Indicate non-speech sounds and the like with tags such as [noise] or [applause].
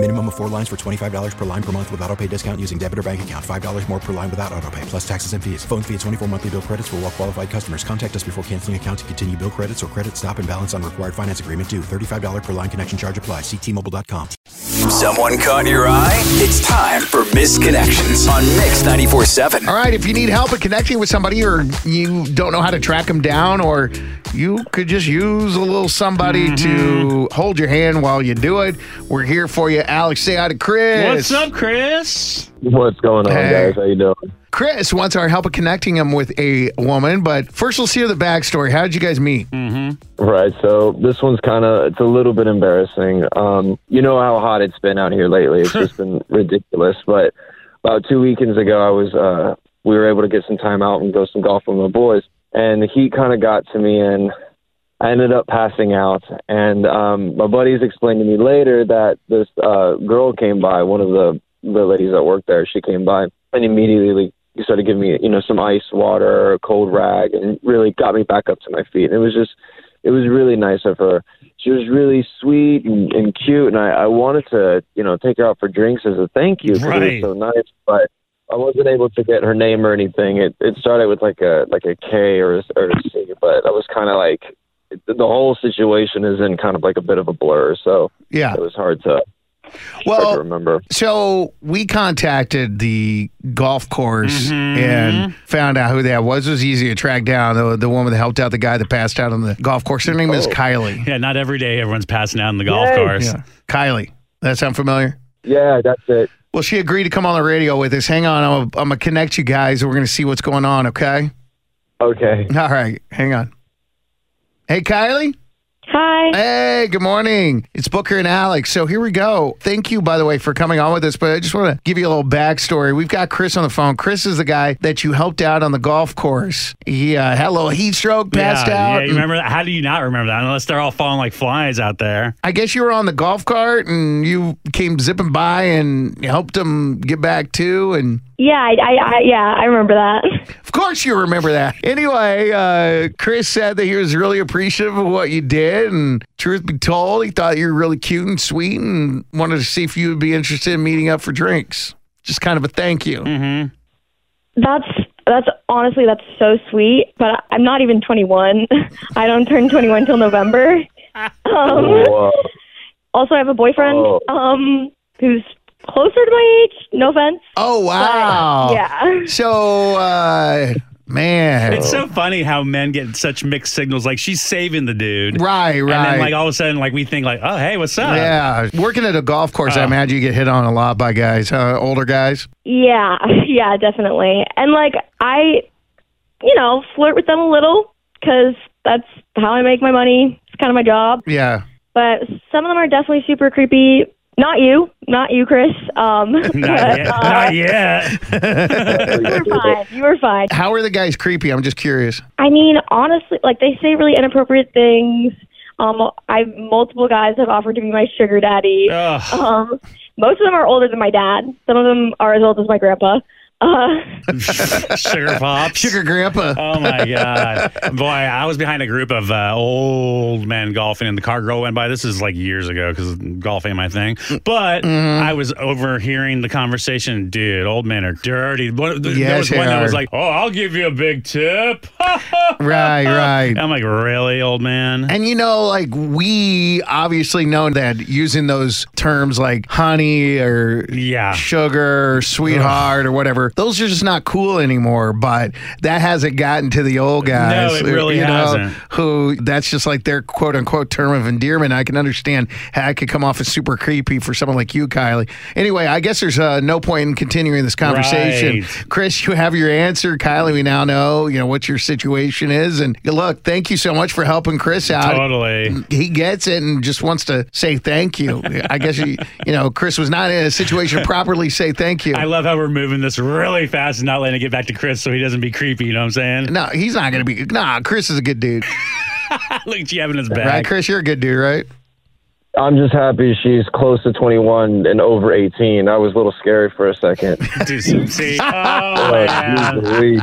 Minimum of four lines for $25 per line per month with auto pay discount using debit or bank account. $5 more per line without auto pay, plus taxes and fees. Phone fee at 24 monthly bill credits for all well qualified customers. Contact us before canceling account to continue bill credits or credit stop and balance on required finance agreement due. $35 per line connection charge apply. Ctmobile.com. Someone caught your eye? It's time for Misconnections on Mix 94.7. All right, if you need help in connecting with somebody or you don't know how to track them down or you could just use a little somebody mm-hmm. to hold your hand while you do it, we're here for you. Alex, say hi to Chris. What's up, Chris? What's going on, Hey. guys? How you doing? Chris wants our help in connecting him with a woman, but first let's hear the backstory. How did you guys meet? Right. So this one's kind of it's a little bit embarrassing. Um, you know how hot it's been out here lately. It's just [laughs] been ridiculous. But about two weekends ago, I was uh, we were able to get some time out and go some golf with my boys, and the heat kind of got to me, and I ended up passing out. And um, my buddies explained to me later that this uh, girl came by, one of the the ladies that worked there. She came by and immediately like started giving me, you know, some ice water, a cold rag, and really got me back up to my feet. And it was just, it was really nice of her. She was really sweet and, and cute, and I, I wanted to, you know, take her out for drinks as a thank you it Right. was so nice. But I wasn't able to get her name or anything. It it started with like a like a K or a, or a C, but I was kind of like the the whole situation is in kind of like a bit of a blur, so Yeah. it was hard to hard to Well, remember. so we contacted the golf course mm-hmm. and found out who that was. It was easy to track down the, the woman that helped out the guy that passed out on the golf course. Her name is oh. Kylie. Yeah, not every day everyone's passing out in the golf Yay. course. Yeah. Kylie. That sound familiar? Yeah, that's it. Well, she agreed to come on the radio with us. Hang on. I'm going to connect you guys we're going to see what's going on, okay? Okay. All right. Hang on. Hey, Kylie. Hi. Hey, good morning. It's Booker and Alex. So here we go. Thank you, by the way, for coming on with us. But I just want to give you a little backstory. We've got Chris on the phone. Chris is the guy that you helped out on the golf course. He uh, had a little heat stroke, passed yeah, out. Yeah, you remember that? How do you not remember that? Unless they're all falling like flies out there. I guess you were on the golf cart and you came zipping by and helped him get back too. And Yeah, I, I, I yeah, I remember that. Of course you remember that. Anyway, uh, Chris said that he was really appreciative of what you did. And truth be told, he thought you were really cute and sweet and wanted to see if you would be interested in meeting up for drinks. Just kind of a thank you. That's that's honestly that's so sweet. But I'm not even 21. [laughs] I don't turn 21 till November. [laughs] Um, also, I have a boyfriend Oh. um, who's closer to my age. No offense. Oh, wow. Yeah. [laughs] So, uh, man. It's so funny how men get such mixed signals. Like she's saving the dude, right, right. And then like all of a sudden, like we think like, oh hey, what's up? yeah. Working at a golf course, I Oh. imagine you get hit on a lot by guys, huh? Older guys. Yeah, [laughs] yeah, definitely. And like I, you know, flirt with them a little because that's how I make my money. It's kind of my job. Yeah. But some of them are definitely super creepy. Not you, not you, Chris. Um, [laughs] Not but, yet. uh, Not yet. [laughs] [laughs] you were fine. You were fine. How are the guys creepy? I'm just curious. I mean, honestly, like they say really inappropriate things. Um, I multiple guys have offered to be my sugar daddy. Ugh. Um, most of them are older than my dad. Some of them are as old as my grandpa. Uh, [laughs] Sugar pops. Sugar grandpa. Oh my god, boy! I was behind a group of uh, old men golfing, and the car girl went by. This is like years ago because golf ain't my thing. But Mm-hmm. I was overhearing the conversation. Dude, old men are dirty. One, there Yes, was they one that was like, "Oh, I'll give you a big tip." [laughs] Right, right. I'm like, really, old man? And you know, like we obviously know that using those terms like honey or Yeah. sugar or sweetheart or whatever, those are just not cool anymore. But that hasn't gotten to the old guys. No, it really you know, hasn't. Who that's just like their quote unquote term of endearment. I can understand how it could come off as super creepy for someone like you, Kylie. Anyway, I guess there's uh, no point in continuing this conversation. Right. Chris, you have your answer. Kylie, we now know you know what your situation is. And look, thank you so much for helping Chris out Totally. he gets it and just wants to say thank you. I guess you, you know Chris was not in a situation to properly say thank you. I love how we're moving this really fast and not letting it get back to Chris so he doesn't be creepy. You know what I'm saying? no, he's not going to be. Nah, Chris is a good dude, [laughs] Look at you having his back. right? Chris, you're a good dude, right? I'm just happy she's close to 21 and over 18. That was a little scary for a second. [laughs] Dude, see, oh, man. geez Louise.